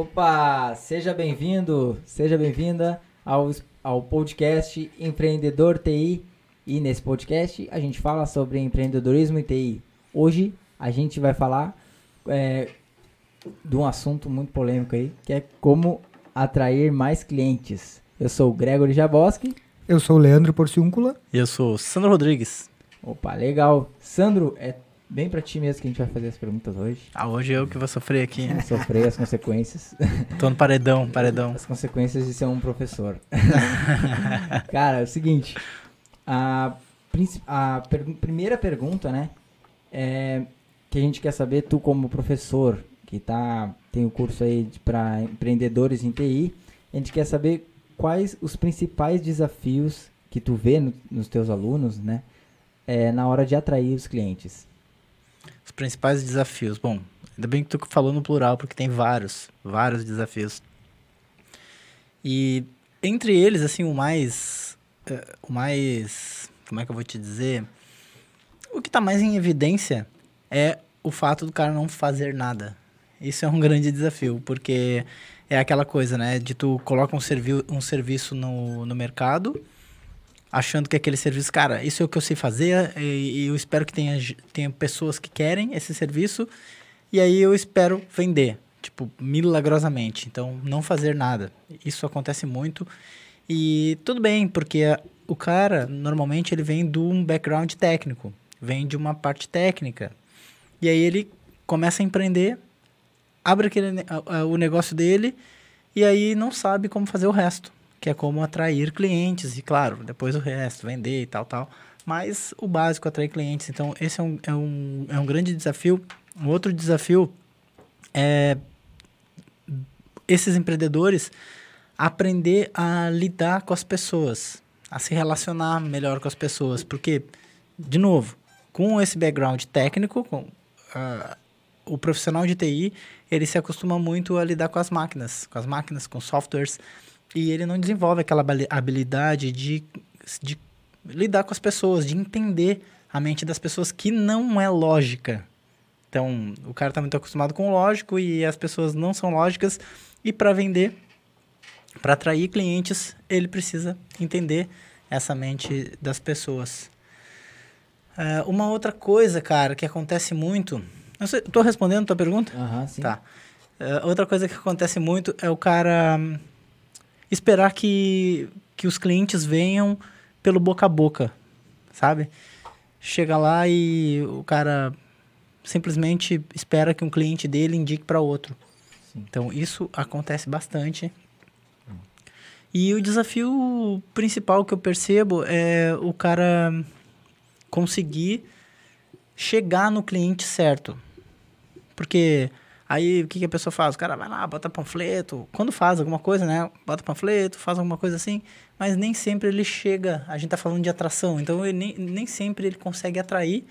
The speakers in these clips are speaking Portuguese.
Opa, seja bem-vindo, seja bem-vinda ao, ao podcast Empreendedor TI. E nesse podcast a gente fala sobre empreendedorismo e TI. Hoje a gente vai falar é, de um assunto muito polêmico aí, que é como atrair mais clientes. Eu sou o Gregory Jaboski. Eu sou o Leandro Porciúncula. E eu sou o Sandro Rodrigues. Opa, legal. Sandro, é bem pra ti mesmo que a gente vai fazer as perguntas hoje. Ah, hoje eu que vou sofrer aqui. Né? Sofrer as consequências. Tô no paredão, paredão. As consequências de ser um professor. Cara, é o seguinte. A, a per primeira pergunta, né? É, que a gente quer saber, tu como professor, que tá, tem o curso aí para empreendedores em TI, a gente quer saber quais os principais desafios que tu vê no, nos teus alunos, né? É, na hora de atrair os clientes. Principais desafios. Bom, ainda bem que tu falou no plural, porque tem vários, vários desafios. E entre eles, assim, o mais. Uh, o mais. Como é que eu vou te dizer? O que está mais em evidência é o fato do cara não fazer nada. Isso é um grande desafio, porque é aquela coisa, né? De tu coloca um, servi um serviço no, no mercado, achando que aquele serviço, cara, isso é o que eu sei fazer, e, e eu espero que tenha, tenha pessoas que querem esse serviço, e aí eu espero vender, tipo, milagrosamente. Então, não fazer nada. Isso acontece muito. E tudo bem, porque o cara, normalmente, ele vem de um background técnico, vem de uma parte técnica. E aí ele começa a empreender abre aquele, o negócio dele e aí não sabe como fazer o resto, que é como atrair clientes e, claro, depois o resto, vender e tal, tal. Mas o básico, atrair clientes. Então, esse é um, é um, é um grande desafio. Um outro desafio é esses empreendedores aprender a lidar com as pessoas, a se relacionar melhor com as pessoas. Porque, de novo, com esse background técnico, com, uh, o profissional de TI, ele se acostuma muito a lidar com as máquinas, com as máquinas, com softwares, e ele não desenvolve aquela habilidade de, de lidar com as pessoas, de entender a mente das pessoas, que não é lógica. Então, o cara está muito acostumado com o lógico e as pessoas não são lógicas, e para vender, para atrair clientes, ele precisa entender essa mente das pessoas. Uh, uma outra coisa, cara, que acontece muito Estou respondendo a tua pergunta? Aham, sim. Tá. Uh, outra coisa que acontece muito é o cara um, esperar que, que os clientes venham pelo boca a boca, sabe? Chega lá e o cara simplesmente espera que um cliente dele indique para outro. Sim. Então, isso acontece bastante. E o desafio principal que eu percebo é o cara conseguir chegar no cliente certo. Porque aí o que, que a pessoa faz? O cara vai lá, bota panfleto. Quando faz alguma coisa, né? Bota panfleto, faz alguma coisa assim. Mas nem sempre ele chega. A gente tá falando de atração. Então ele, nem, nem sempre ele consegue atrair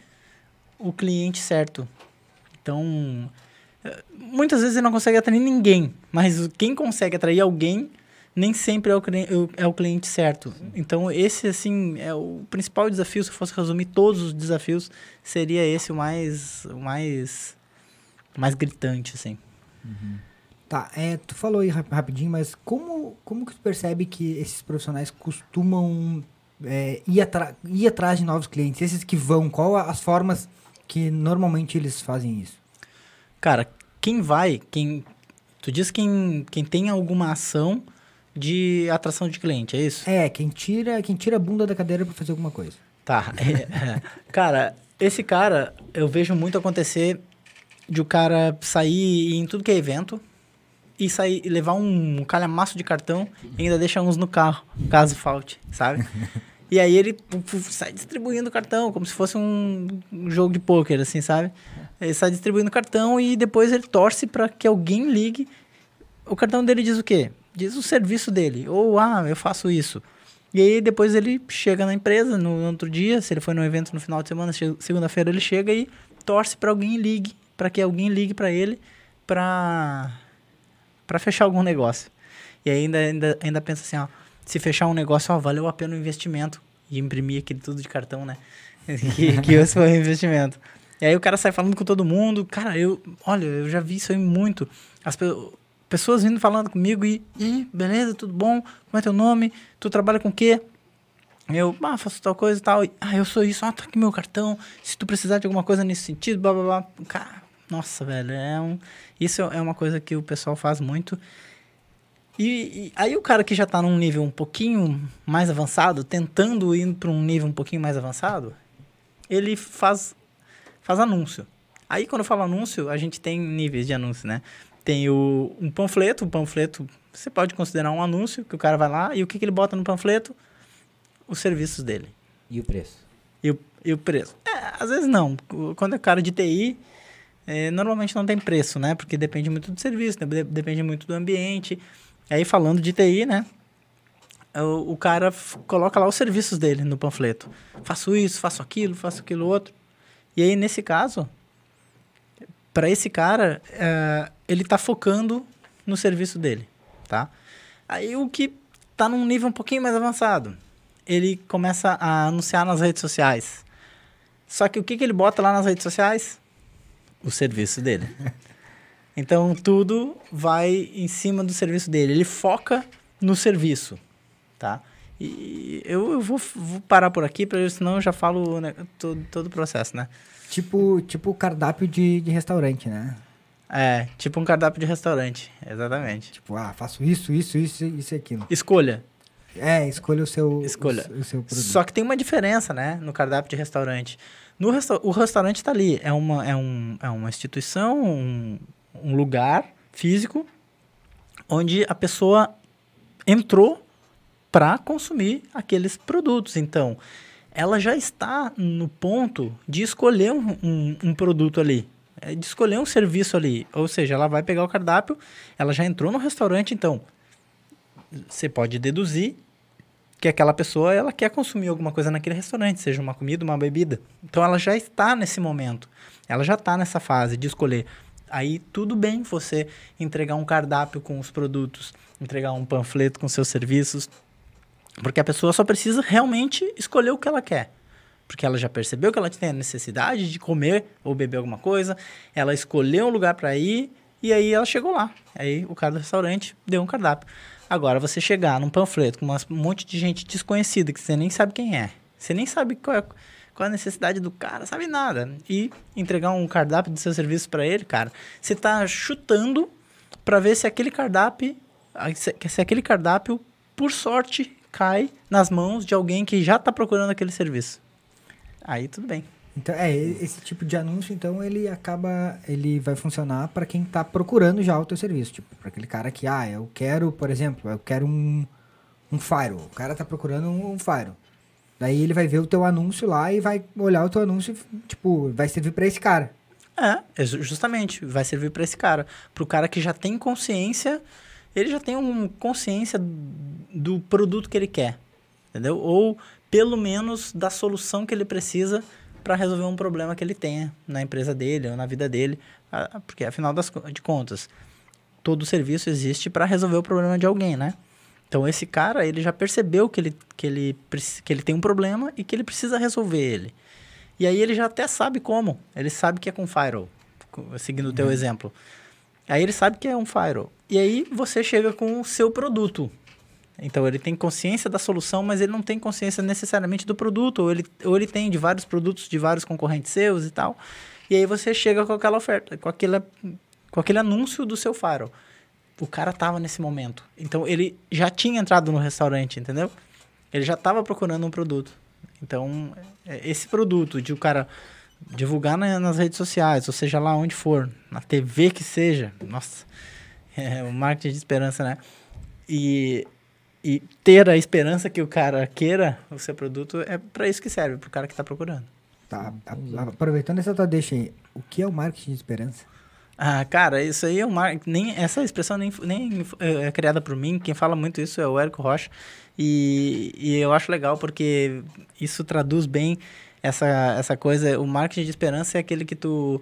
o cliente certo. Então. Eh, muitas vezes ele não consegue atrair ninguém. Mas quem consegue atrair alguém nem sempre é o, é o cliente certo. Então, esse, assim, é o principal desafio. Se eu fosse resumir todos os desafios, seria esse o mais, o mais mais gritante, assim. Uhum. Tá, é, tu falou aí rapidinho, mas como, como que tu percebe que esses profissionais costumam é, ir, ir atrás de novos clientes? Esses que vão, qual as formas que normalmente eles fazem isso? Cara, quem vai, quem. Tu diz quem, quem tem alguma ação de atração de cliente, é isso? É, quem tira, quem tira a bunda da cadeira para fazer alguma coisa. Tá. É, é. cara, esse cara eu vejo muito acontecer de o cara sair em tudo que é evento e sair levar um calhamaço de cartão e ainda deixar uns no carro, caso falte, sabe? e aí ele sai distribuindo cartão, como se fosse um, jogo de pôquer, assim, sabe? Ele sai distribuindo cartão e depois ele torce para que alguém ligue. O cartão dele diz o quê? Diz o serviço dele. Ou, ah, eu faço isso. E aí depois ele chega na empresa no outro dia, se ele foi no evento no final de semana, segunda-feira ele chega e torce para alguém ligue para que alguém ligue para ele para para fechar algum negócio. E ainda, ainda, ainda pensa assim, ó, se fechar um negócio, ó, valeu a pena o investimento. E imprimir aquele tudo de cartão, né? que, que esse foi o investimento. E aí o cara sai falando com todo mundo. Cara, eu, olha, eu já vi isso aí muito. As, pessoas vindo falando comigo e, e beleza, tudo bom? Como é teu nome? Tu trabalha com o quê? Eu, ah, faço tal coisa e tal. Ah, eu sou isso. Ah, tá aqui meu cartão. Se tu precisar de alguma coisa nesse sentido, blá, blá, blá. Cara, nossa, velho, é um... Isso é uma coisa que o pessoal faz muito. E, e, aí o cara que já tá num nível um pouquinho mais avançado, tentando ir para um nível um pouquinho mais avançado, ele faz, faz anúncio. Aí quando eu falo anúncio, a gente tem níveis de anúncio, né? Tem o, um panfleto, o panfleto você pode considerar um anúncio, que o cara vai lá e o que, que ele bota no panfleto? Os serviços dele. E o preço? E o, e o preço? É, às vezes não. Quando é cara de TI, é, normalmente não tem preço, né? Porque depende muito do serviço, depende muito do ambiente. Aí falando de TI, né? O, o cara coloca lá os serviços dele no panfleto. Faço isso, faço aquilo, faço aquilo outro. E aí, nesse caso, para esse cara, é, ele está focando no serviço dele, tá? Aí o que está num nível um pouquinho mais avançado, ele começa a anunciar nas redes sociais. Só que o que, que ele bota lá nas redes sociais? O serviço dele. Então tudo vai em cima do serviço dele. Ele foca no serviço, tá? E eu, eu vou, vou, parar por aqui, porque senão eu já falo né, todo, todo o processo, né? Tipo, tipo cardápio de, de restaurante, né? É, tipo um cardápio de restaurante, exatamente. Tipo, ah, faço isso, isso, isso, isso e aquilo. Escolha. É, escolha o seu, escolha. O, o seu produto. Só que tem uma diferença, né, no cardápio de restaurante. No resta o restaurante está ali, é uma, é, um, é uma instituição, um, um lugar físico onde a pessoa entrou para consumir aqueles produtos. Então, ela já está no ponto de escolher um, um, um, produto ali, é, de escolher um serviço ali. Ou seja, ela vai pegar o cardápio, ela já entrou no restaurante, então você pode deduzir que aquela pessoa ela quer consumir alguma coisa naquele restaurante, seja uma comida, uma bebida. Então ela já está nesse momento, ela já está nessa fase de escolher Aí tudo bem você entregar um cardápio com os produtos, entregar um panfleto com seus serviços, porque a pessoa só precisa realmente escolher o que ela quer. Porque ela já percebeu que ela tem a necessidade de comer ou beber alguma coisa, ela escolheu um lugar para ir e aí ela chegou lá. Aí o cara do restaurante deu um cardápio. Agora, você chegar num panfleto com um monte de gente desconhecida que você nem sabe quem é, você nem sabe qual é qual a necessidade do cara, sabe nada. E entregar um cardápio do seu serviço para ele, cara, você tá chutando para ver se aquele cardápio, se aquele cardápio, por sorte, cai nas mãos de alguém que já tá procurando aquele serviço. Aí tudo bem. Então, é, esse tipo de anúncio, então, ele acaba, ele vai funcionar para quem está procurando já o teu serviço. Tipo, para aquele cara que, ah, eu quero, por exemplo, eu quero um, um Firewall. O cara está procurando um, um Firewall. Daí ele vai ver o teu anúncio lá e vai olhar o teu anúncio, tipo, vai servir para esse cara. É, justamente, vai servir para esse cara. Pro cara que já tem consciência, ele já tem uma consciência do produto que ele quer, entendeu? Ou pelo menos da solução que ele precisa para resolver um problema que ele tenha na empresa dele ou na vida dele, porque afinal das, de contas, todo serviço existe para resolver o problema de alguém, né? Então esse cara, ele já percebeu que ele, que ele, que ele tem um problema e que ele precisa resolver ele. E aí ele já até sabe como. Ele sabe que é com Firewall, seguindo o teu uhum. exemplo. Aí ele sabe que é um Firewall. E aí você chega com o seu produto. Então ele tem consciência da solução, mas ele não tem consciência necessariamente do produto. Ou ele, ou ele tem de vários produtos de vários concorrentes seus e tal. E aí você chega com aquela oferta, com aquele, com aquele anúncio do seu Firewall o cara tava nesse momento. Então ele já tinha entrado no restaurante, entendeu? Ele já tava procurando um produto. Então, é, esse produto de o cara divulgar na, nas redes sociais, ou seja lá onde for, na TV que seja, nossa, é o marketing de esperança, né? E, e ter a esperança que o cara queira o seu produto é para isso que serve, para o cara que está procurando. Tá, aproveitando essa tua deixa aí, o que é o marketing de esperança? Ah, cara, isso aí é uma. Nem, essa expressão nem, nem é, é criada por mim. Quem fala muito isso é o Érico Rocha. E, e eu acho legal porque isso traduz bem essa, essa coisa. O marketing de esperança é aquele que tu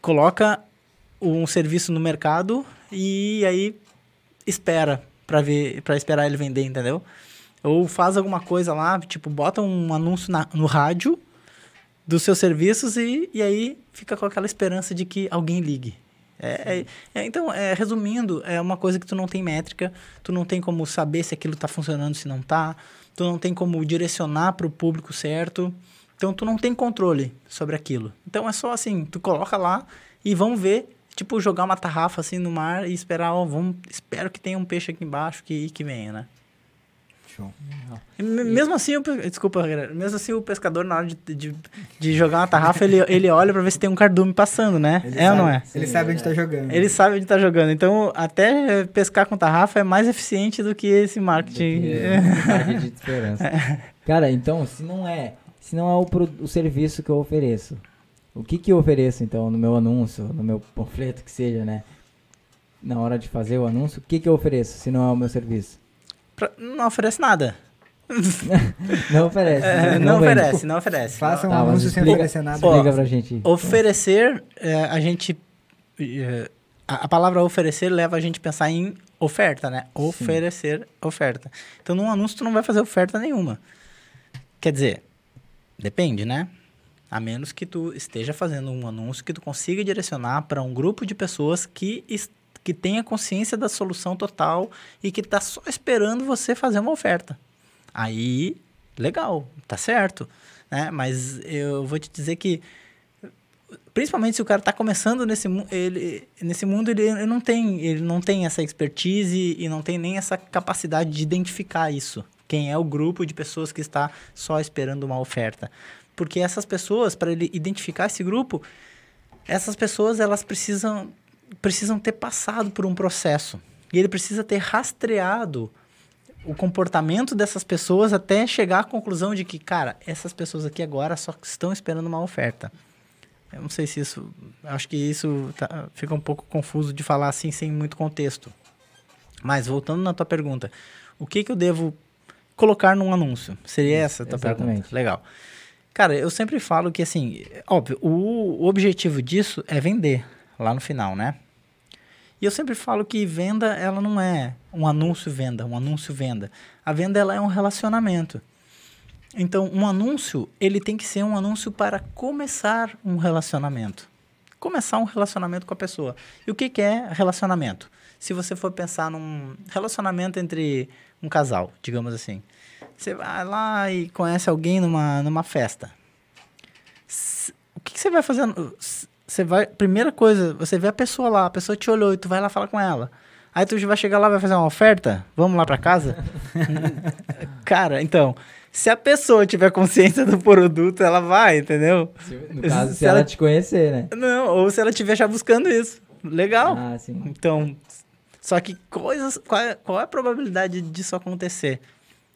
coloca um serviço no mercado e aí espera para ver para esperar ele vender, entendeu? Ou faz alguma coisa lá, tipo, bota um anúncio na, no rádio dos seus serviços e, e aí fica com aquela esperança de que alguém ligue. É, é, é, então, é, resumindo, é uma coisa que tu não tem métrica, tu não tem como saber se aquilo está funcionando, se não está, tu não tem como direcionar para o público certo, então tu não tem controle sobre aquilo. Então é só assim, tu coloca lá e vamos ver, tipo jogar uma tarrafa assim no mar e esperar, ó, vamos, espero que tenha um peixe aqui embaixo que, que venha, né? Show. E me- Mesmo assim, o, desculpa, galera, mesmo assim o pescador na hora de, de, de jogar uma tarrafa, ele, ele olha para ver se tem um cardume passando, né? Ele é ou não sabe- é? Ele Sim, sabe onde é. tá jogando. Ele sabe onde tá jogando. Então, até pescar com tarrafa é mais eficiente do que esse marketing. Marketing de esperança. Cara, então, se não é, se não é o, pro- o serviço que eu ofereço, o que que eu ofereço, então, no meu anúncio, no meu panfleto, que seja, né? Na hora de fazer o anúncio, o que que eu ofereço, se não é o meu serviço? Pra- não oferece nada. Não oferece. É, não, vende. oferece, não oferece. Faça um Tá, anúncio sem oferecer nada. Ó, Explica pra gente. Oferecer, é, a gente. é, a, a palavra oferecer leva a gente a pensar em oferta, né? Oferecer oferta. Então, num anúncio, tu não vai fazer oferta nenhuma. Quer dizer, depende, né? A menos que tu esteja fazendo um anúncio que tu consiga direcionar para um grupo de pessoas que, que tenha consciência da solução total e que está só esperando você fazer uma oferta. Aí, legal, tá certo. Né? Mas eu vou te dizer que principalmente se o cara está começando nesse, ele, nesse mundo, ele, ele não tem, ele não tem essa expertise e não tem nem essa capacidade de identificar isso. Quem é o grupo de pessoas que está só esperando uma oferta. Porque essas pessoas, para ele identificar esse grupo, essas pessoas elas precisam, precisam ter passado por um processo. E ele precisa ter rastreado o comportamento dessas pessoas até chegar à conclusão de que, cara, essas pessoas aqui agora só estão esperando uma oferta. Eu não sei se isso. Acho que isso tá- fica um pouco confuso de falar assim sem muito contexto. Mas voltando na tua pergunta, o que, que eu devo colocar num anúncio? Seria essa a tua pergunta? exatamente. Legal. Cara, eu sempre falo que assim, óbvio, o, o objetivo disso é vender lá no final, né? E eu sempre falo que venda, ela não é um anúncio venda, um anúncio venda. A venda, ela é um relacionamento. Então, um anúncio, ele tem que ser um anúncio para começar um relacionamento. Começar um relacionamento com a pessoa. E o que, que é relacionamento? Se você for pensar num relacionamento entre um casal, digamos assim. Você vai lá e conhece alguém numa, numa festa. S- O que, que você vai fazer? Você vai. Primeira coisa, você vê a pessoa lá, a pessoa te olhou e tu vai lá falar com ela. Aí tu vai chegar lá, vai fazer uma oferta? Vamos lá pra casa? Cara, então, se a pessoa tiver consciência do produto, ela vai, entendeu? Se- No caso, se, se ela ela- te conhecer, né? Não, ou se ela estiver já buscando isso. Legal. Ah, sim. Então, só que coisas. Qual é, qual é a probabilidade disso acontecer?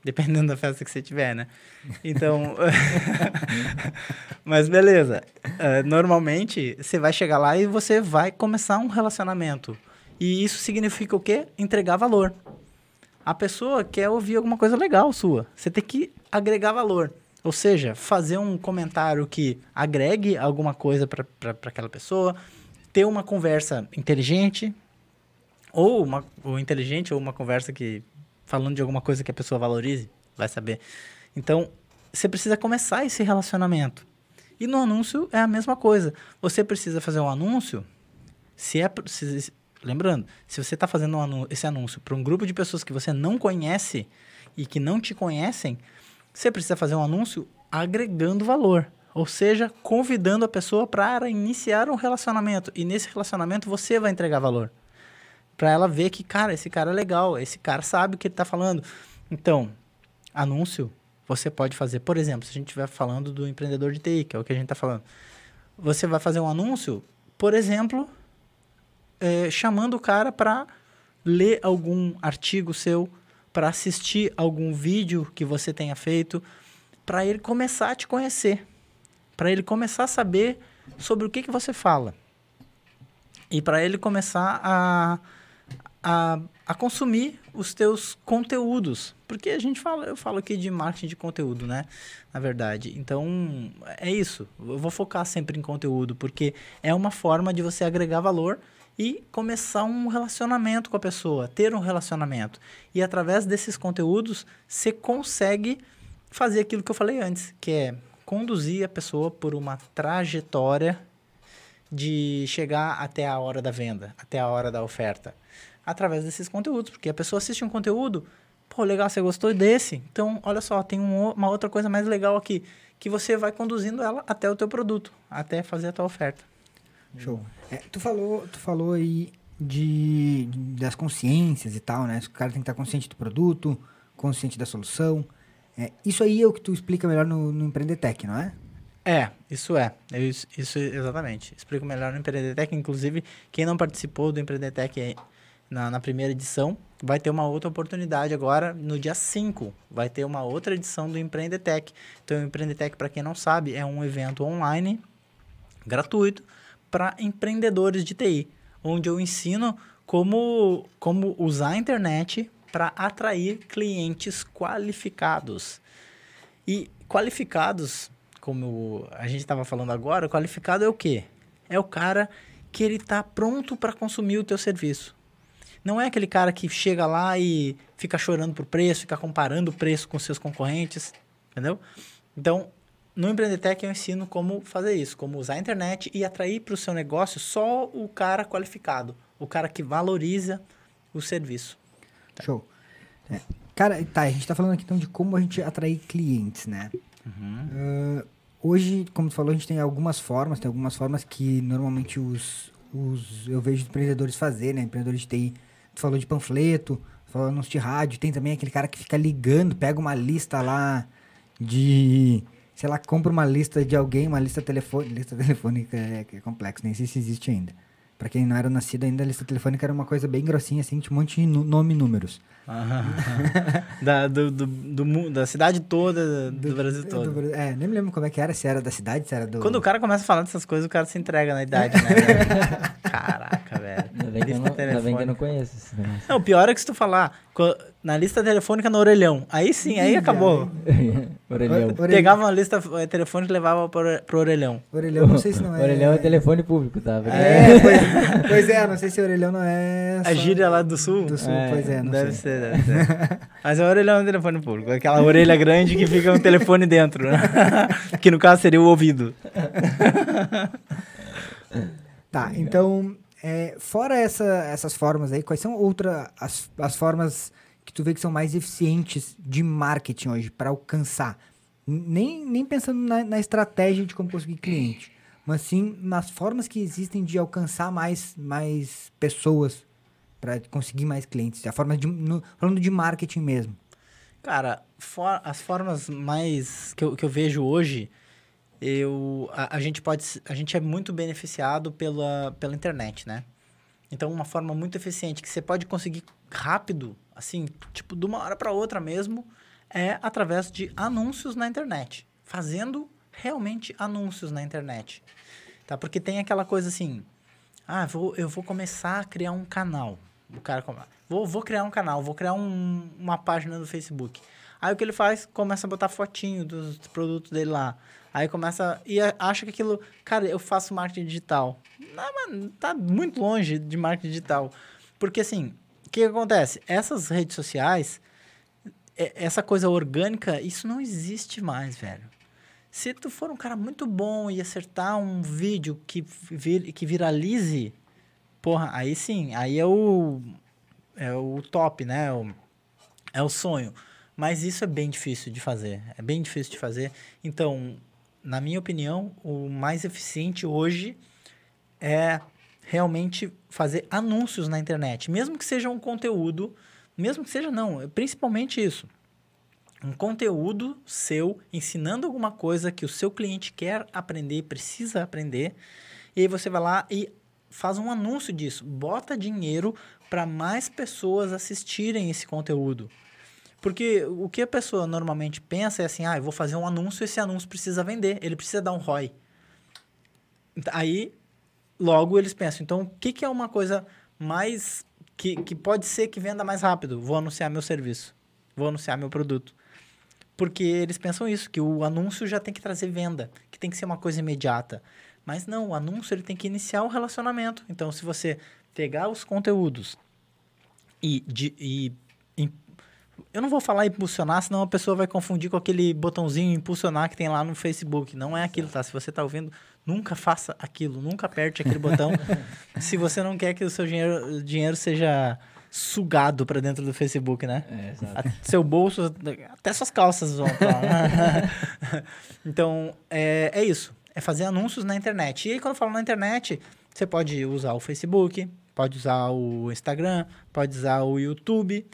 Dependendo da festa que você tiver, né? Então. mas beleza. Eh, normalmente, você vai chegar lá e você vai começar um relacionamento. E isso significa o quê? Entregar valor. A pessoa quer ouvir alguma coisa legal sua. Você tem que agregar valor. Ou seja, fazer um comentário que agregue alguma coisa para aquela pessoa, ter uma conversa inteligente, ou uma ou inteligente, ou uma conversa que falando de alguma coisa que a pessoa valorize, vai saber. Então, você precisa começar esse relacionamento. E no anúncio é a mesma coisa. Você precisa fazer um anúncio, se é se- lembrando, se você está fazendo um anu- esse anúncio para um grupo de pessoas que você não conhece e que não te conhecem, você precisa fazer um anúncio agregando valor. Ou seja, convidando a pessoa para iniciar um relacionamento. E nesse relacionamento você vai entregar valor. Para ela ver que, cara, esse cara é legal, esse cara sabe o que ele está falando. Então, anúncio você pode fazer. Por exemplo, se a gente estiver falando do empreendedor de TI, que é o que a gente está falando. Você vai fazer um anúncio, por exemplo, eh, chamando o cara para ler algum artigo seu, para assistir algum vídeo que você tenha feito, para ele começar a te conhecer, para ele começar a saber sobre o que, que você fala e para ele começar a, a, a consumir os teus conteúdos, porque a gente fala, eu falo aqui de marketing de conteúdo, né? Na verdade, então é isso. Eu vou focar sempre em conteúdo, porque é uma forma de você agregar valor e começar um relacionamento com a pessoa, ter um relacionamento. E através desses conteúdos, você consegue fazer aquilo que eu falei antes, que é conduzir a pessoa por uma trajetória de chegar até a hora da venda, até a hora da oferta? Através desses conteúdos, porque a pessoa assiste um conteúdo, pô, legal, você gostou desse? Então, olha só, tem um, uma outra coisa mais legal aqui, que você vai conduzindo ela até o teu produto, até fazer a tua oferta. Show. É, tu falou, tu falou aí de, das consciências e tal, né? O cara tem que estar consciente do produto, consciente da solução. É, isso aí é o que tu explica melhor no, no Empreendetec, não é? É, isso é. Eu, isso, exatamente. Explico melhor no Empreendetec. Inclusive, quem não participou do Empreendetec na, na primeira edição, vai ter uma outra oportunidade agora no dia 5. Vai ter uma outra edição do Empreendetec. Então, o Empreendetec, para quem não sabe, é um evento online gratuito para empreendedores de TI, onde eu ensino como, como usar a internet para atrair clientes qualificados. E qualificados, como a gente estava falando agora, qualificado é o quê? É o cara que ele está pronto para consumir o teu serviço. Não é aquele cara que chega lá e fica chorando por preço, fica comparando o preço com seus concorrentes, entendeu? Então, no Empreendetec eu ensino como fazer isso, como usar a internet e atrair para o seu negócio só o cara qualificado, o cara que valoriza o serviço. Show. É. Cara, tá, a gente está falando aqui então de como a gente atrair clientes, né? Uhum. Uh, hoje, como tu falou, a gente tem algumas formas, tem algumas formas que normalmente os, os eu vejo empreendedores fazer, né? Empreendedores de TI Tu falou de panfleto, falou anúncio de rádio. Tem também aquele cara que fica ligando, pega uma lista lá de. Sei lá, compra uma lista de alguém, uma lista telefônica. Lista telefônica é, é complexo, nem sei se existe ainda. Pra quem não era nascido ainda, a lista telefônica era uma coisa bem grossinha, assim, tinha um monte de nome e números. da, do, do, do, da cidade toda, do, do Brasil todo. Do, é, nem me lembro como é que era, se era da cidade, se era do... Quando o cara começa a falar dessas coisas, o cara se entrega na idade, né? Caraca, velho. Ainda bem, que eu não, eu não conheço esse Não, o pior é que se tu falar na lista telefônica no orelhão, aí sim, aí acabou. orelhão. Pegava uma lista eh, telefônica e levava pro, orelhão. Orelhão, não sei se não é... Orelhão é telefone público, tá? É, pois, pois é, não sei se orelhão não é... A gíria lá do sul? Do sul, é, pois é, não deve sei. ser, deve ser. Mas a orelhão é um telefone público, aquela orelha grande que fica um telefone dentro, né? que no caso seria o ouvido. Tá, então é, fora essa, essas formas aí, quais são outras as, as formas que tu vê que são mais eficientes de marketing hoje para alcançar? Nem, nem pensando na, na, estratégia de como conseguir cliente, mas sim nas formas que existem de alcançar mais, mais pessoas para conseguir mais clientes. A forma de, no, falando de marketing mesmo. Cara, for, as formas mais que eu, que eu vejo hoje eu a, a, gente pode a gente é muito beneficiado pela, pela internet, né? Então uma forma muito eficiente que você pode conseguir rápido, assim, tipo de uma hora para outra mesmo, é através de anúncios na internet, fazendo realmente anúncios na internet. Tá? Porque tem aquela coisa assim, ah, vou, eu vou começar a criar um canal. O cara vou, vou criar um canal, vou criar um, uma página no Facebook. Aí o que ele faz? Começa a botar fotinho dos produtos dele lá. Aí começa e acha que aquilo, cara, eu faço marketing digital. Não, mas tá muito longe de marketing digital. Porque assim, o que acontece? Essas redes sociais, essa coisa orgânica, isso não existe mais, velho. Se tu for um cara muito bom e acertar um vídeo que, vir, que viralize, porra, aí sim, aí é o, é o top, né? É o, é o sonho. Mas isso é bem difícil de fazer. É bem difícil de fazer. Então, na minha opinião, o mais eficiente hoje é realmente fazer anúncios na internet, mesmo que seja um conteúdo, mesmo que seja não, principalmente isso. Um conteúdo seu ensinando alguma coisa que o seu cliente quer aprender, precisa aprender, e aí você vai lá e faz um anúncio disso, bota dinheiro para mais pessoas assistirem esse conteúdo. Porque o que a pessoa normalmente pensa é assim, ah, eu vou fazer um anúncio, esse anúncio precisa vender, ele precisa dar um ROI. Aí, logo eles pensam, então, o que, que é uma coisa mais... Que, que pode ser que venda mais rápido? Vou anunciar meu serviço, vou anunciar meu produto. Porque eles pensam isso, que o anúncio já tem que trazer venda, que tem que ser uma coisa imediata. Mas não, o anúncio ele tem que iniciar o relacionamento. Então, se você pegar os conteúdos e, de, e eu não vou falar impulsionar, senão a pessoa vai confundir com aquele botãozinho impulsionar que tem lá no Facebook. Não é aquilo, tá? Se você está ouvindo Nunca faça aquilo, nunca aperte aquele botão se você não quer que o seu dinheiro, dinheiro seja sugado para dentro do Facebook, né? É, exato. Seu bolso, até suas calças vão pra lá. então, é, é isso. É fazer anúncios na internet. E aí, quando eu falo na internet, você pode usar o Facebook, pode usar o Instagram, pode usar o YouTube.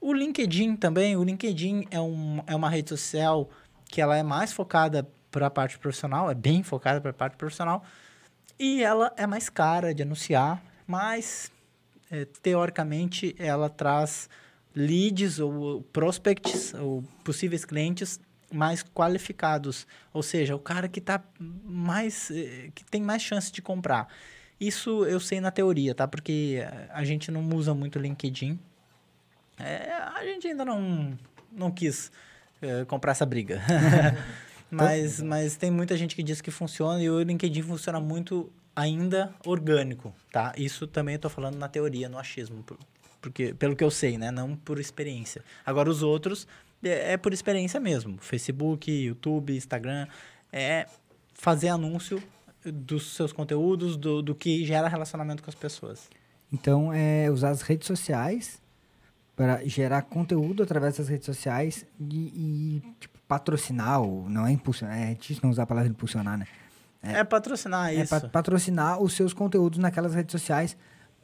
O LinkedIn também. O LinkedIn é, um, é uma rede social que ela é mais focada para a parte profissional, é bem focada para a parte profissional. E ela é mais cara de anunciar, mas é, teoricamente ela traz leads ou prospects ou possíveis clientes mais qualificados, ou seja, o cara que tá mais eh, que tem mais chance de comprar. Isso eu sei na teoria, tá? Porque a gente não usa muito LinkedIn. É, a gente ainda não não quis eh, comprar essa briga. mas, mas tem muita gente que diz que funciona e o LinkedIn funciona muito ainda orgânico, tá? Isso também eu tô falando na teoria, no achismo, por- porque pelo que eu sei, né, não por experiência. Agora os outros é, é por experiência mesmo. Facebook, YouTube, Instagram, é fazer anúncio dos seus conteúdos, do, do que gera relacionamento com as pessoas. Então, é usar as redes sociais para gerar conteúdo através das redes sociais e, e, tipo, patrocinar, ou não é impulsionar, é difícil não usar a palavra impulsionar, né? É, patrocinar É isso. pa- patrocinar os seus conteúdos naquelas redes sociais,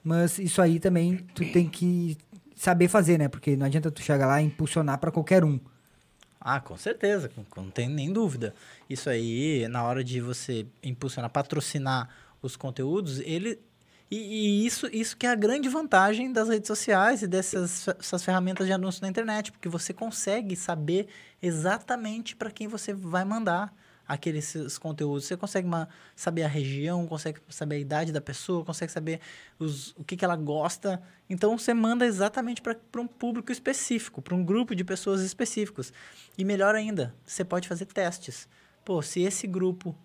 mas isso aí também tu tem que saber fazer, né? Porque não adianta tu chegar lá e impulsionar para qualquer um. Ah, com certeza, não tem nem dúvida. Isso aí, na hora de você impulsionar, patrocinar os conteúdos, ele. E, e isso, isso que é a grande vantagem das redes sociais e dessas essas ferramentas de anúncio na internet, porque você consegue saber exatamente para quem você vai mandar aqueles conteúdos. Você consegue ma- saber a região, consegue saber a idade da pessoa, consegue saber os, o que, que ela gosta. Então você manda exatamente para um público específico, para um grupo de pessoas específicos. E melhor ainda, você pode fazer testes. Pô, se esse grupo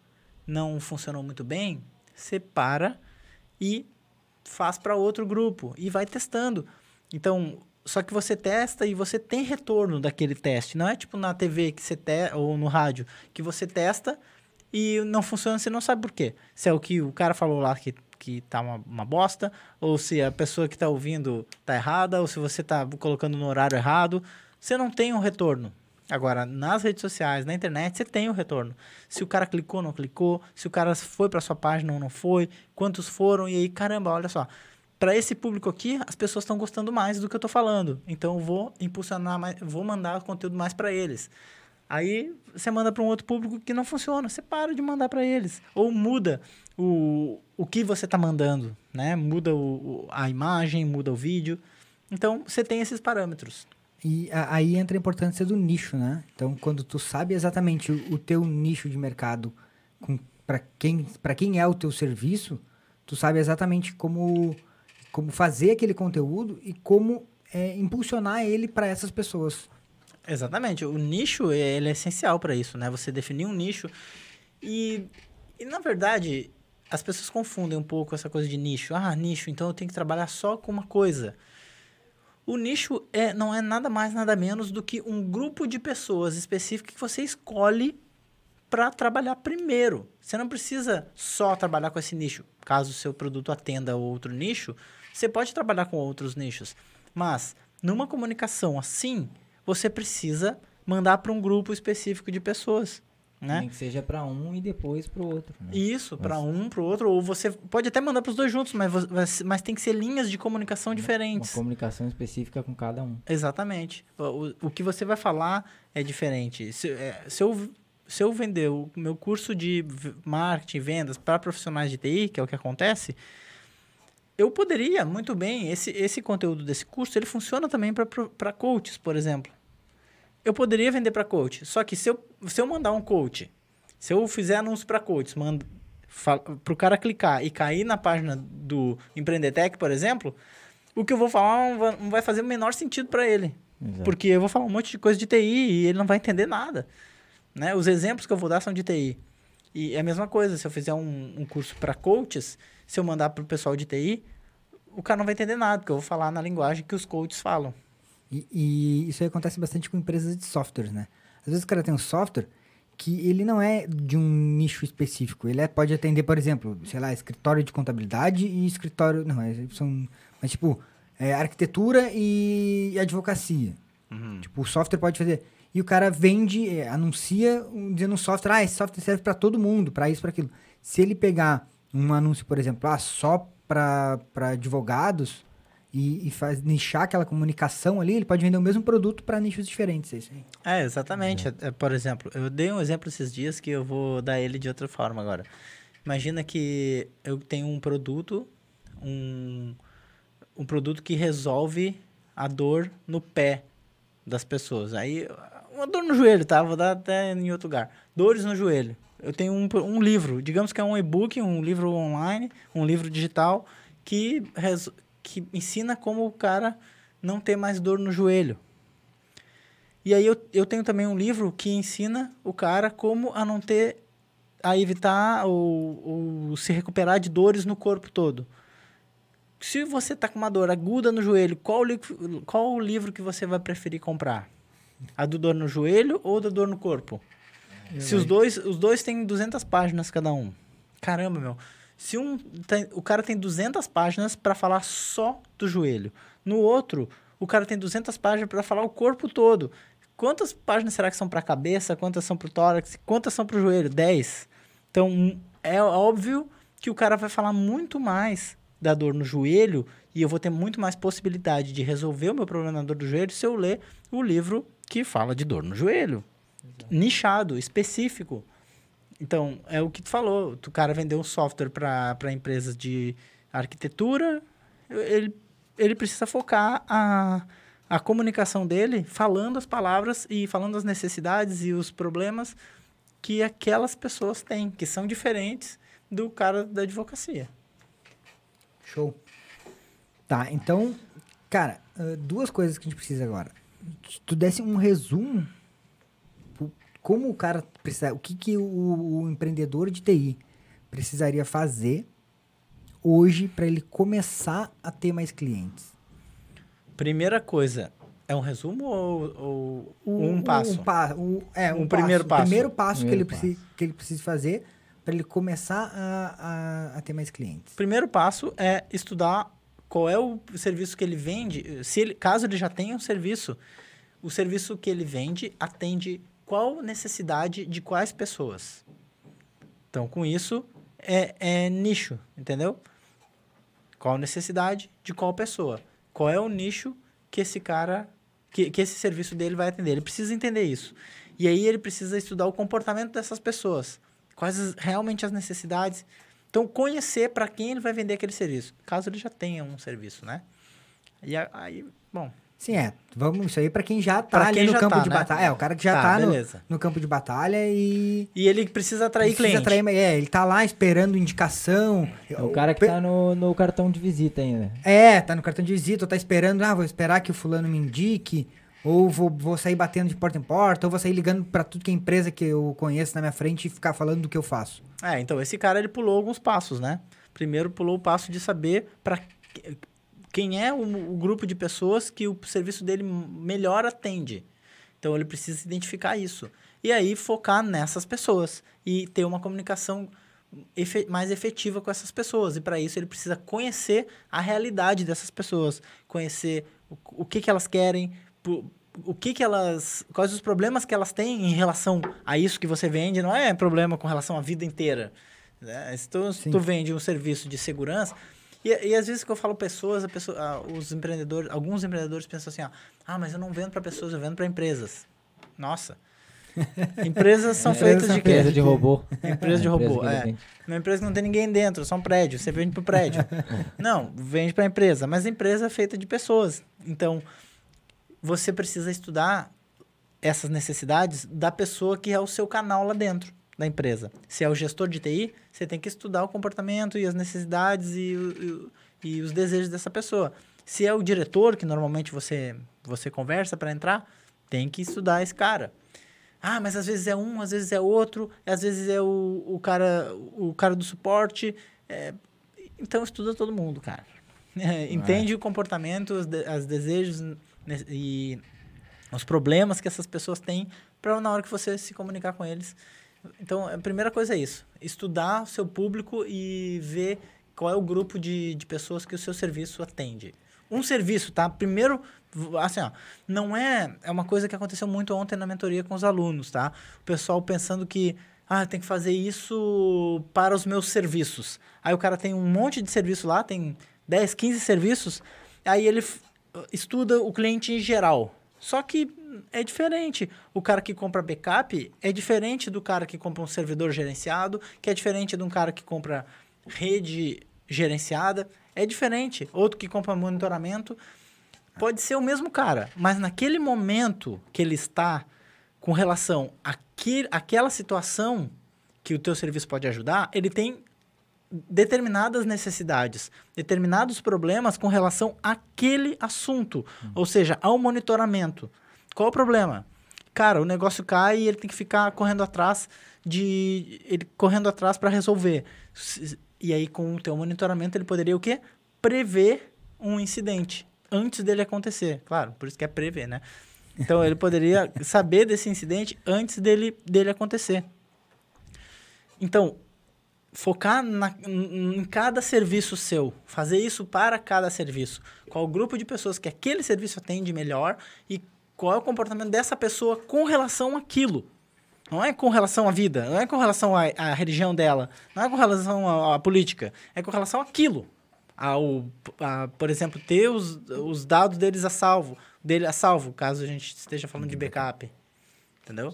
não funcionou muito bem, você para e faz para outro grupo e vai testando. Então, só que você testa e você tem retorno daquele teste. Não é tipo na TV que você te, ou no rádio que você testa e não funciona, você não sabe por quê. Se é o que o cara falou lá que, que tá uma, uma bosta, ou se a pessoa que tá ouvindo tá errada, ou se você tá colocando no horário errado, você não tem um retorno. Agora, nas redes sociais, na internet, você tem o retorno. Se o cara clicou ou não clicou, se o cara foi para sua página ou não foi, quantos foram, e aí, caramba, olha só. Para esse público aqui, as pessoas estão gostando mais do que eu tô falando. Então, eu vou impulsionar mais, vou mandar conteúdo mais para eles. Aí, você manda para um outro público que não funciona, você para de mandar para eles. Ou muda o, o que você tá mandando, né? Muda o- a imagem, muda o vídeo. Então, você tem esses parâmetros. E aí entra a importância do nicho, né? Então, quando tu sabe exatamente o, teu nicho de mercado, para quem, quem é o teu serviço, tu sabe exatamente como, como fazer aquele conteúdo e como é, impulsionar ele para essas pessoas. Exatamente. O nicho ele é essencial para isso, né? Você definir um nicho. E, e, na verdade, as pessoas confundem um pouco essa coisa de nicho. Ah, nicho, então eu tenho que trabalhar só com uma coisa. O nicho é, não é nada mais, nada menos do que um grupo de pessoas específico que você escolhe para trabalhar primeiro. Você não precisa só trabalhar com esse nicho. Caso o seu produto atenda outro nicho, você pode trabalhar com outros nichos. Mas, numa comunicação assim, você precisa mandar para um grupo específico de pessoas. Né? Nem que seja pra um e depois pro outro. né? Isso, para um, para o outro, ou você pode até mandar para os dois juntos, mas, mas, tem que ser linhas de comunicação Uma diferentes. comunicação específica com cada um. Exatamente. O, o- o que você vai falar é diferente. Se, é, se eu, se eu vender o meu curso de marketing e vendas para profissionais de TI, que é o que acontece, eu poderia muito bem, esse, esse conteúdo desse curso, ele funciona também para coaches, por exemplo. Eu poderia vender para coach, só que se eu, se eu mandar um coach, se eu fizer anúncio para coaches, mando para o cara clicar e cair na página do Empreendetec, por exemplo, o que eu vou falar não vai, fazer o menor sentido para ele. Exato. Porque eu vou falar um monte de coisa de TI e ele não vai entender nada. Né? Os exemplos que eu vou dar são de TI. E é a mesma coisa, se eu fizer um, um curso para coaches, se eu mandar para o pessoal de TI, o cara não vai entender nada, porque eu vou falar na linguagem que os coaches falam. E, e isso aí acontece bastante com empresas de softwares, né? Às vezes o cara tem um software que ele não é de um nicho específico. Ele é- pode atender, por exemplo, sei lá, escritório de contabilidade e escritório. Não, é- são. Mas, tipo, é, arquitetura e advocacia. Tipo, o software pode fazer. E o cara vende, é, anuncia, um, dizendo um software, ah, esse software serve para todo mundo, para isso, para aquilo. Se ele pegar um anúncio, por exemplo, ah, só para advogados e, e faz nichar aquela comunicação ali, ele pode vender o mesmo produto para nichos diferentes. É aí. É, exatamente. É, é, por exemplo, eu dei um exemplo esses dias que eu vou dar ele de outra forma agora. Imagina que eu tenho um produto, um, um produto que resolve a dor no pé das pessoas. Aí, uma dor no joelho, tá? Vou dar até em outro lugar. Dores no joelho. Eu tenho um, um livro, digamos que é um e-book, um livro online, um livro digital, que, que ensina como o cara não ter mais dor no joelho. E aí eu, eu tenho também um livro que ensina o cara como a não ter, a evitar ou, ou se recuperar de dores no corpo todo. Se você tá com uma dor aguda no joelho, qual, li qual o livro que você vai preferir comprar? A do dor no joelho ou da dor no corpo? Se os dois, os dois têm 200 páginas cada um. Caramba, meu. Se um tem- o cara tem 200 páginas para falar só do joelho, no outro, o cara tem 200 páginas para falar o corpo todo. Quantas páginas será que são para a cabeça? Quantas são para o tórax? Quantas são para o joelho? 10. Então, é óbvio que o cara vai falar muito mais da dor no joelho e eu vou ter muito mais possibilidade de resolver o meu problema na dor do joelho se eu ler o livro que fala de dor no joelho. Nichado, específico. Então, é o que tu falou. O cara vendeu um software para empresas de arquitetura, ele, ele precisa focar a, a comunicação dele falando as palavras e falando as necessidades e os problemas que aquelas pessoas têm, que são diferentes do cara da advocacia. Show. Tá, então, cara, ah, duas coisas que a gente precisa agora. Se tu desse um resumo, como o cara precisa, o que, que o, o empreendedor de TI precisaria fazer hoje para ele começar a ter mais clientes? Primeira coisa, é um resumo ou, ou O- um o- passo? Um, pa- o- é, um, Um primeiro O passo. primeiro passo que, ele Primeiro precisa, que ele precisa fazer para ele começar a, a, a ter mais clientes. Primeiro passo é estudar qual é o serviço que ele vende. Se ele, caso ele já tenha um serviço, o serviço que ele vende atende qual necessidade de quais pessoas. Então, com isso, é, é nicho, entendeu? Qual necessidade de qual pessoa. Qual é o nicho que esse cara, que, que esse serviço dele vai atender. Ele precisa entender isso. E aí ele precisa estudar o comportamento dessas pessoas. Quais as- realmente as necessidades. Então, conhecer para quem ele vai vender aquele serviço. Caso ele já tenha um serviço, né? E aí, bom, Sim, é. Vamos, isso aí para quem já tá Pra ali no campo tá, de né? batalha. É, o cara que já Tá, tá, no, no campo de batalha e. E ele precisa atrair precisa cliente. atrair- é, ele tá lá esperando indicação. É o cara que Pe- tá no, no cartão de visita ainda. É, tá no cartão de visita, ou tá esperando, ah, vou esperar que o fulano me indique, ou vou, vou sair batendo de porta em porta, ou vou sair ligando pra tudo que é empresa que eu conheço na minha frente e ficar falando do que eu faço. É, então esse cara ele pulou alguns passos, né? Primeiro pulou o passo de saber para quem é o, o grupo de pessoas que o serviço dele melhor atende. Então ele precisa identificar isso. E aí focar nessas pessoas e ter uma comunicação efe- mais efetiva com essas pessoas. E para isso ele precisa conhecer a realidade dessas pessoas, conhecer o, o que, que elas querem, o que, que elas. quais os problemas que elas têm em relação a isso que você vende. Não é problema com relação à vida inteira. né? Se tu, se tu vende um serviço de segurança. E, e às vezes que eu falo pessoas, a pessoa, ah, os empreendedores, alguns empreendedores pensam assim, ó, ah, mas eu não vendo para pessoas, eu vendo para empresas. Nossa. Empresas são feitas de quê? Empresa de robô. Empresa de robô, que é. Uma empresa que não tem ninguém dentro, só um prédio. Você vende pro prédio. não, vende para empresa. Mas a empresa é feita de pessoas. Então, você precisa estudar essas necessidades da pessoa que é o seu canal lá dentro da empresa. Se é o gestor de TI, você tem que estudar o comportamento e as necessidades e, e- e os desejos dessa pessoa. Se é o diretor, que normalmente você, você conversa para entrar, tem que estudar esse cara. Ah, mas às vezes é um, às vezes é outro, às vezes é o, o, cara, o cara do suporte. é, então estuda todo mundo, cara. É, entende o comportamento, os, de, as desejos e os problemas que essas pessoas têm para na hora que você se comunicar com eles. Então, a primeira coisa é isso: estudar o seu público e ver qual é o grupo de, de pessoas que o seu serviço atende. Um serviço, tá? Primeiro, assim, ó, não é. É uma coisa que aconteceu muito ontem na mentoria com os alunos, tá? O pessoal pensando que. Ah, tem que fazer isso para os meus serviços. Aí o cara tem um monte de serviço lá, tem 10, 15 serviços. Aí ele estuda o cliente em geral. Só que é diferente. O cara que compra backup é diferente do cara que compra um servidor gerenciado, que é diferente de um cara que compra rede gerenciada. É diferente. Outro que compra monitoramento. Pode ser o mesmo cara, mas naquele momento que ele está com relação àquele, àquela situação que o teu serviço pode ajudar, ele tem determinadas necessidades, determinados problemas com relação àquele assunto, uhum. ou seja, ao monitoramento. Qual o problema? Cara, o negócio cai e ele tem que ficar correndo atrás de ele correndo atrás para resolver. E aí com o teu monitoramento ele poderia o quê? Prever um incidente antes dele acontecer. Claro, por isso que é prever, né? Então ele poderia saber desse incidente antes dele dele acontecer. Então, focar na, em cada serviço seu, fazer isso para cada serviço. Qual o grupo de pessoas que aquele serviço atende melhor e qual é o comportamento dessa pessoa com relação àquilo. Não é com relação à vida, não é com relação à, à religião dela, não é com relação à, à, política, é com relação àquilo. Ao, a, por exemplo, ter os, os dados deles a salvo, dele a salvo, caso a gente esteja falando de backup. Entendeu?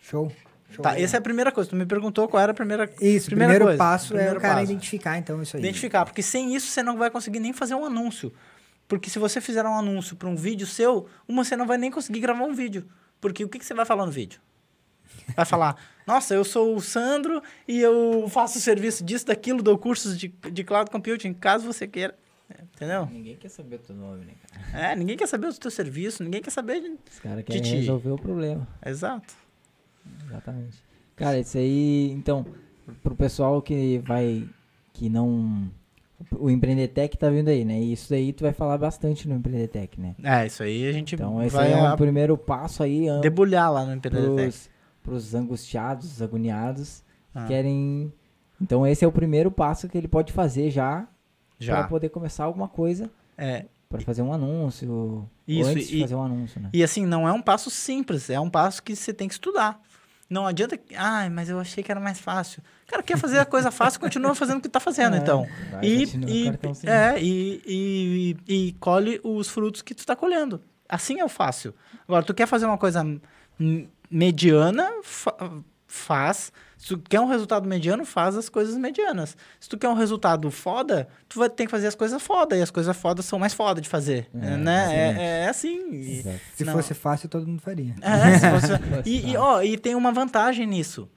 Show. Show tá, essa é a primeira coisa. Tu me perguntou qual era a primeira Isso, primeira primeiro coisa. passo primeiro é o cara passo. identificar, então, isso aí. Identificar, porque sem isso você não vai conseguir nem fazer um anúncio. Porque se você fizer um anúncio para um vídeo seu, você não vai nem conseguir gravar um vídeo. Porque o que, que você vai falar no vídeo? Vai falar, nossa, eu sou o Sandro e eu faço serviço disso, daquilo, dou cursos de, de cloud computing, caso você queira. Entendeu? Ninguém quer saber o teu nome, né, cara? É, ninguém quer saber o teu serviço, ninguém quer saber de, Os caras querem resolver o problema. Exato. Exatamente. Cara, isso aí, então, pro pessoal que vai, que não... O Empreendetec tá vindo aí, né? E isso aí tu vai falar bastante no Empreendetec, né? É, isso aí a gente então, esse vai é o primeiro passo aí. Debulhar lá no Empreendetec. Pros, pros angustiados, agoniados, ah. que querem... Então esse é o primeiro passo que ele pode fazer já, já. para poder começar alguma coisa. É. Para fazer um anúncio. Isso, antes e, de fazer um anúncio, né? E assim, não é um passo simples, é um passo que você tem que estudar. Não adianta. Ai, mas eu achei que era mais fácil. Cara, quer fazer a coisa fácil, continua fazendo o que está fazendo, é, então. E, e, é, e, e, e, colhe os frutos que tu está colhendo. Assim é o fácil. Agora, tu quer fazer uma coisa mediana, fa faz. Se tu quer um resultado mediano, faz as coisas medianas. Se tu quer um resultado foda, tu vai ter que fazer as coisas foda. E as coisas fodas são mais foda de fazer. É, né? É, é, assim. E, se não. fosse fácil, todo mundo faria. É, se fosse... e, e, ó, e tem uma vantagem nisso.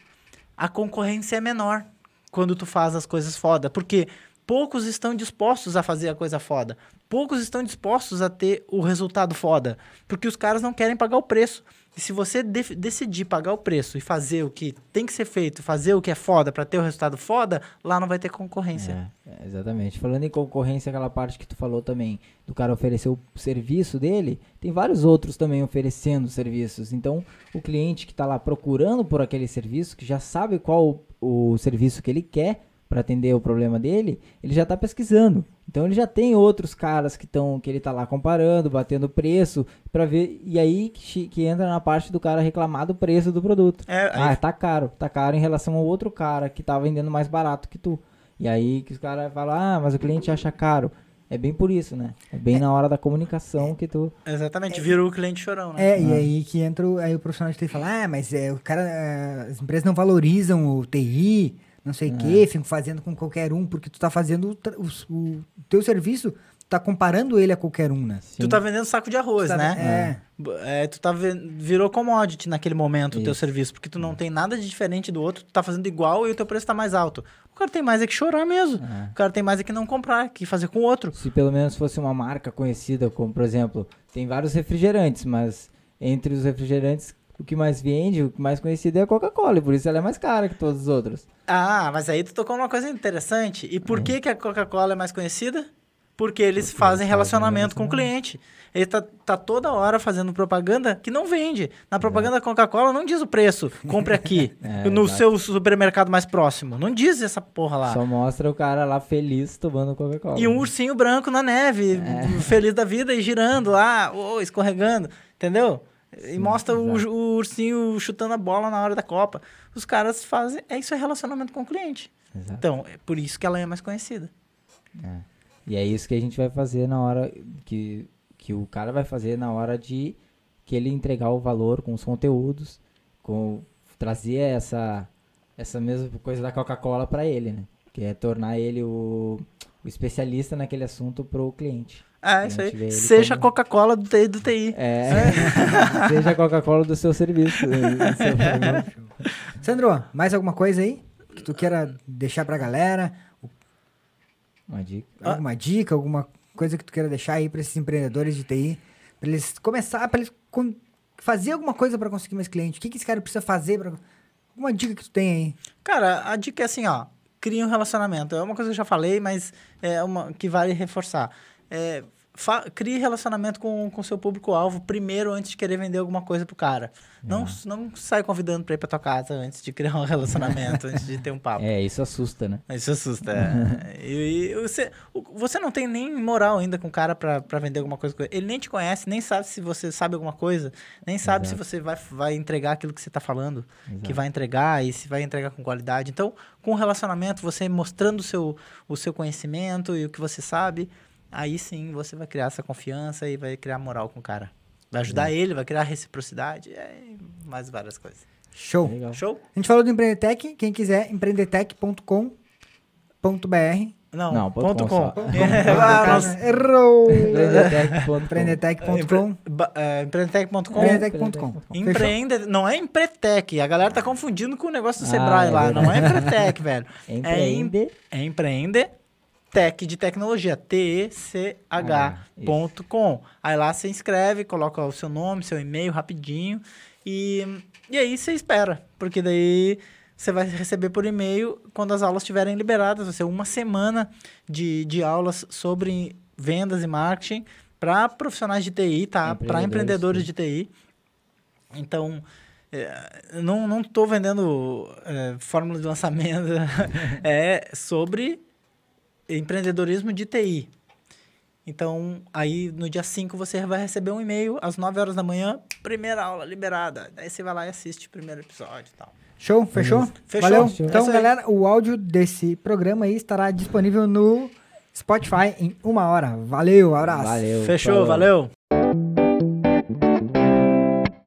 A concorrência é menor quando tu faz as coisas foda. Porque poucos estão dispostos a fazer a coisa foda. Poucos estão dispostos a ter o resultado foda. Porque os caras não querem pagar o preço. E se você de decidir pagar o preço e fazer o que tem que ser feito, fazer o que é foda para ter o resultado foda, lá não vai ter concorrência. É, é, exatamente. Falando em concorrência, aquela parte que tu falou também, do cara oferecer o serviço dele, tem vários outros também oferecendo serviços. Então, o cliente que está lá procurando por aquele serviço, que já sabe qual o, o serviço que ele quer, para atender o problema dele, ele já está pesquisando. Então ele já tem outros caras que estão que ele está lá comparando, batendo preço para ver e aí que, que, entra na parte do cara reclamar do preço do produto. É, ah, tá caro, tá caro em relação ao outro cara que tá vendendo mais barato que tu. E aí que os caras falam: "Ah, mas o cliente acha caro". É bem por isso, né? É bem é. na hora da comunicação que tu. Exatamente, é. virou o cliente chorão, né? É, ah. e aí que entra aí o profissional de TI fala: "Ah, mas é, o cara, eh, as empresas não valorizam o TI" não sei o é. quê, fico fazendo com qualquer um, porque tu tá fazendo o, o, o teu serviço, tu tá comparando ele a qualquer um, né? Sim. Tu tá vendendo saco de arroz, tá, né? É. é. Tu tá virou commodity naquele momento Isso. o teu serviço, porque tu não tem nada de diferente do outro, tu tá fazendo igual e o teu preço tá mais alto. O cara tem mais é que chorar mesmo. É. O cara tem mais é que não comprar, que fazer com o outro. Se pelo menos fosse uma marca conhecida, como por exemplo, tem vários refrigerantes, mas entre os refrigerantes o que mais vende, o que mais conhecido é a Coca-Cola, e por isso ela é mais cara que todos os outros. Ah, mas aí tu tocou uma coisa interessante. E por é. que, que a Coca-Cola é mais conhecida? Porque eles fazem fazem relacionamento com o cliente. Ele tá, tá toda hora fazendo propaganda que não vende. Na propaganda da Coca-Cola não diz o preço. Compre aqui, É, no exato. seu supermercado mais próximo. Não diz essa porra lá. Só mostra o cara lá feliz tomando Coca-Cola. E um ursinho branco na neve, É. feliz da vida e girando lá, ô, escorregando, entendeu? E Sim, mostra o, o ursinho chutando a bola na hora da Copa. Os caras fazem. É isso é relacionamento com o cliente. Exato. Então, é por isso que ela é mais conhecida. É. E é isso que a gente vai fazer na hora que, que o cara vai fazer na hora de que ele entregar o valor com os conteúdos, com trazer essa essa mesma coisa da Coca-Cola para ele, né? Que é tornar ele o, o especialista naquele assunto pro cliente. É, isso A aí. Seja a como- Coca-Cola do TI do TI. É, seja a Coca-Cola do seu serviço. do seu. Sandro, mais alguma coisa aí que tu queira deixar pra galera? Uma dica. Ah. Alguma dica, alguma coisa que tu queira deixar aí pra esses empreendedores de TI? Pra eles começar, pra eles fazer alguma coisa pra conseguir mais cliente? O que, que esse cara precisa fazer pra... Alguma dica que tu tem aí? Cara, a dica é assim, ó. Cria um relacionamento. É uma coisa que eu já falei, mas é uma que vale reforçar. É, fa- crie relacionamento com o seu público-alvo primeiro antes de querer vender alguma coisa pro cara. Não, não sai convidando pra ir pra tua casa antes de criar um relacionamento, antes de ter um papo. É, isso assusta, né? Isso assusta. é. e, e você, você não tem nem moral ainda com o cara pra, pra vender alguma coisa ele. Nem te conhece, nem sabe se você sabe alguma coisa, nem sabe Exato. se você vai, vai entregar aquilo que você tá falando, que Exato. vai entregar e se vai entregar com qualidade. Então, com o relacionamento, você mostrando o seu, o seu conhecimento e o que você sabe, aí sim você vai criar essa confiança e vai criar moral com o cara. Vai ajudar ele, vai criar reciprocidade, é, e mais várias coisas. Show. Legal. Show? A gente falou do Empreendetec. Quem quiser, empreendetec.com.br. Não, Não, ponto ponto com com. Ah, nossa. Errou! Empreendetec.com. Empreendetec.com. É, Empreendetec.com. Empreende... Não é Empretec. A galera tá confundindo com o negócio do Ah, Sebrae é lá. Não é Empretec, velho. Empreende. É Empreende Tech de tecnologia. T-E-C-H.com. Aí lá você inscreve, coloca o seu nome, seu e-mail rapidinho. E, e aí você espera. Porque daí você vai receber por e-mail quando as aulas estiverem liberadas. Vai ser uma semana de, de aulas sobre vendas e marketing para profissionais de TI, tá? Para Empreendedores, empreendedores de TI. Então, é, não, não tô vendendo é, fórmula de lançamento. é sobre empreendedorismo de TI. Então, aí no dia 5 você vai receber um e-mail às 9 horas da manhã, primeira aula liberada. Daí você vai lá e assiste o primeiro episódio e tal. Show? Fechou? Fechou. Valeu? Fechou. Então, É galera, o áudio desse programa aí estará disponível no Spotify em uma hora. Valeu, abraço. Valeu. Fechou, falou. valeu.